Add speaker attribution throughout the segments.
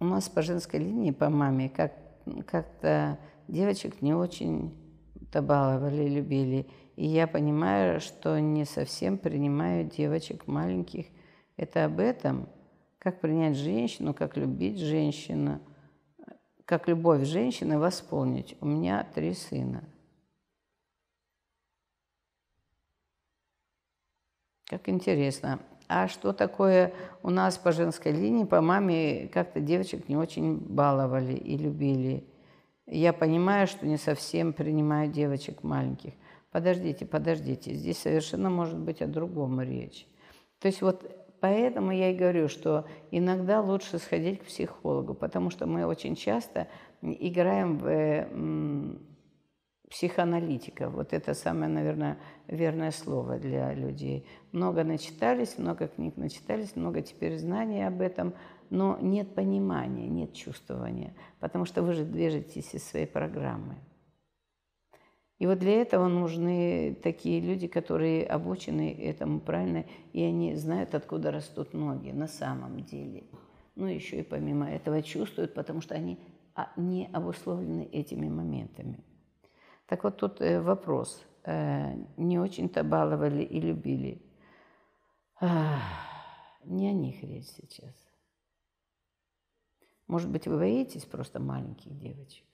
Speaker 1: у нас по женской линии, по маме, как, как-то девочек не очень-то баловали, любили. И я понимаю, что не совсем принимаю девочек маленьких. Это об этом, как принять женщину, как любить женщину, как любовь женщины восполнить. У меня три сына. Как интересно. А что такое у нас по женской линии, по маме как-то девочек не очень баловали и любили. Я понимаю, что не совсем принимаю девочек маленьких. Подождите, подождите, здесь совершенно может быть о другом речь. То есть вот поэтому я и говорю, что иногда лучше сходить к психологу, потому что мы очень часто играем в психоаналитика. Вот это самое, наверное, верное слово для людей. Много начитались, много книг начитались, много теперь знаний об этом, но нет понимания, нет чувствования, потому что вы же движетесь из своей программы. И вот для этого нужны такие люди, которые обучены этому правильно, и они знают, откуда растут ноги на самом деле. Ну, еще и помимо этого чувствуют, потому что они а, не обусловлены этими моментами. Так вот тут э, вопрос. Э, не очень-то баловали и любили. Не о них речь сейчас. Может быть, вы боитесь просто маленьких девочек?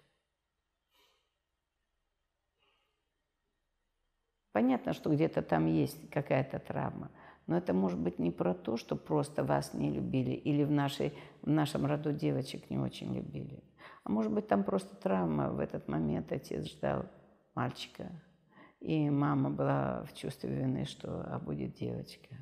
Speaker 1: Понятно, что где-то там есть какая-то травма, но это может быть не про то, что просто вас не любили или в, нашей, в нашем роду девочек не очень любили. А может быть, там просто травма в этот момент отец ждал мальчика. И мама была в чувстве вины, что а будет девочка.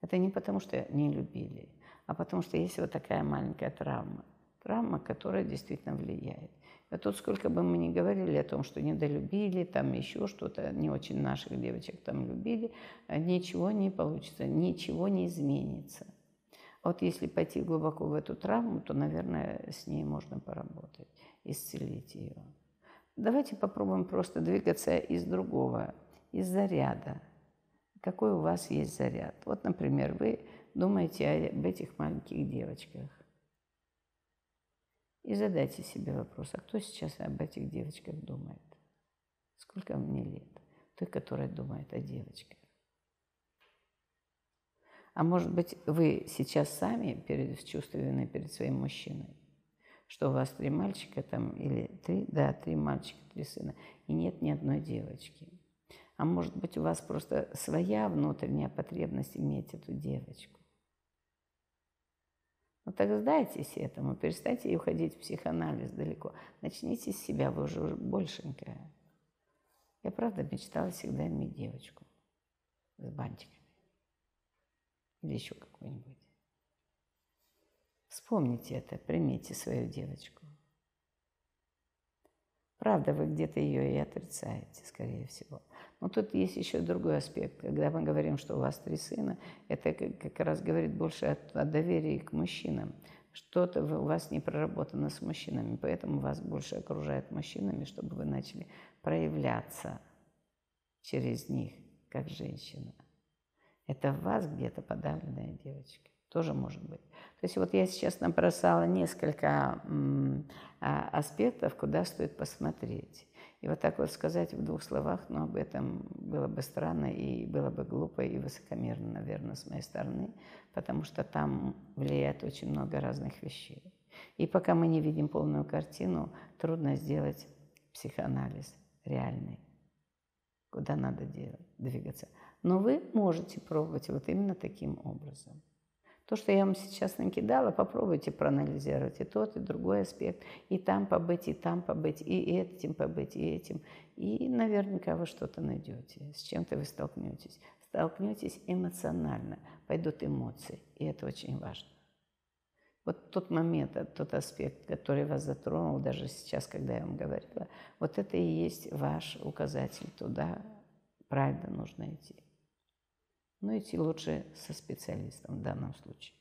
Speaker 1: Это не потому, что не любили, а потому что есть вот такая маленькая травма. Травма, которая действительно влияет. А тут сколько бы мы ни говорили о том, что недолюбили, там еще что-то, не очень наших девочек там любили, ничего не получится, ничего не изменится. Вот если пойти глубоко в эту травму, то, наверное, с ней можно поработать, исцелить ее. Давайте попробуем просто двигаться из другого, из заряда. Какой у вас есть заряд? Вот, например, вы думаете об этих маленьких девочках. И задайте себе вопрос, а кто сейчас об этих девочках думает? Сколько мне лет? Той, которая думает о девочках. А может быть, вы сейчас сами перед, в чувстве вины перед своим мужчиной? Что у вас три мальчика там, или три, да, три мальчика, три сына, и нет ни одной девочки. А может быть, у вас просто своя внутренняя потребность иметь эту девочку. Ну так сдайтесь этому, перестаньте уходить в психоанализ далеко. Начните с себя, вы уже большенькая. Я правда мечтала всегда иметь девочку с бантиками. Или еще какую-нибудь. Вспомните это, примите свою девочку. Правда, вы где-то ее и отрицаете, скорее всего. Но тут есть еще другой аспект. Когда мы говорим, что у вас три сына, это как раз говорит больше о, о доверии к мужчинам. Что-то у вас не проработано с мужчинами, поэтому вас больше окружают мужчинами, чтобы вы начали проявляться через них, как женщина. Это в вас где-то подавленная девочка. Тоже может быть. То есть вот я сейчас набросала несколько а, аспектов, куда стоит посмотреть. И вот так вот сказать в двух словах, но об этом было бы странно и было бы глупо и высокомерно, наверное, с моей стороны, потому что там влияет очень много разных вещей. И пока мы не видим полную картину, трудно сделать психоанализ реальный, куда надо делать, двигаться. Но вы можете пробовать вот именно таким образом. То, что я вам сейчас накидала, попробуйте проанализировать и тот, и другой аспект, и там побыть, и там побыть, и этим побыть, и этим. И наверняка вы что-то найдете, с чем-то вы столкнетесь. Столкнетесь эмоционально, пойдут эмоции, и это очень важно. Вот тот момент, тот аспект, который вас затронул, даже сейчас, когда я вам говорила, вот это и есть ваш указатель туда, правильно нужно идти. Но идти лучше со специалистом в данном случае.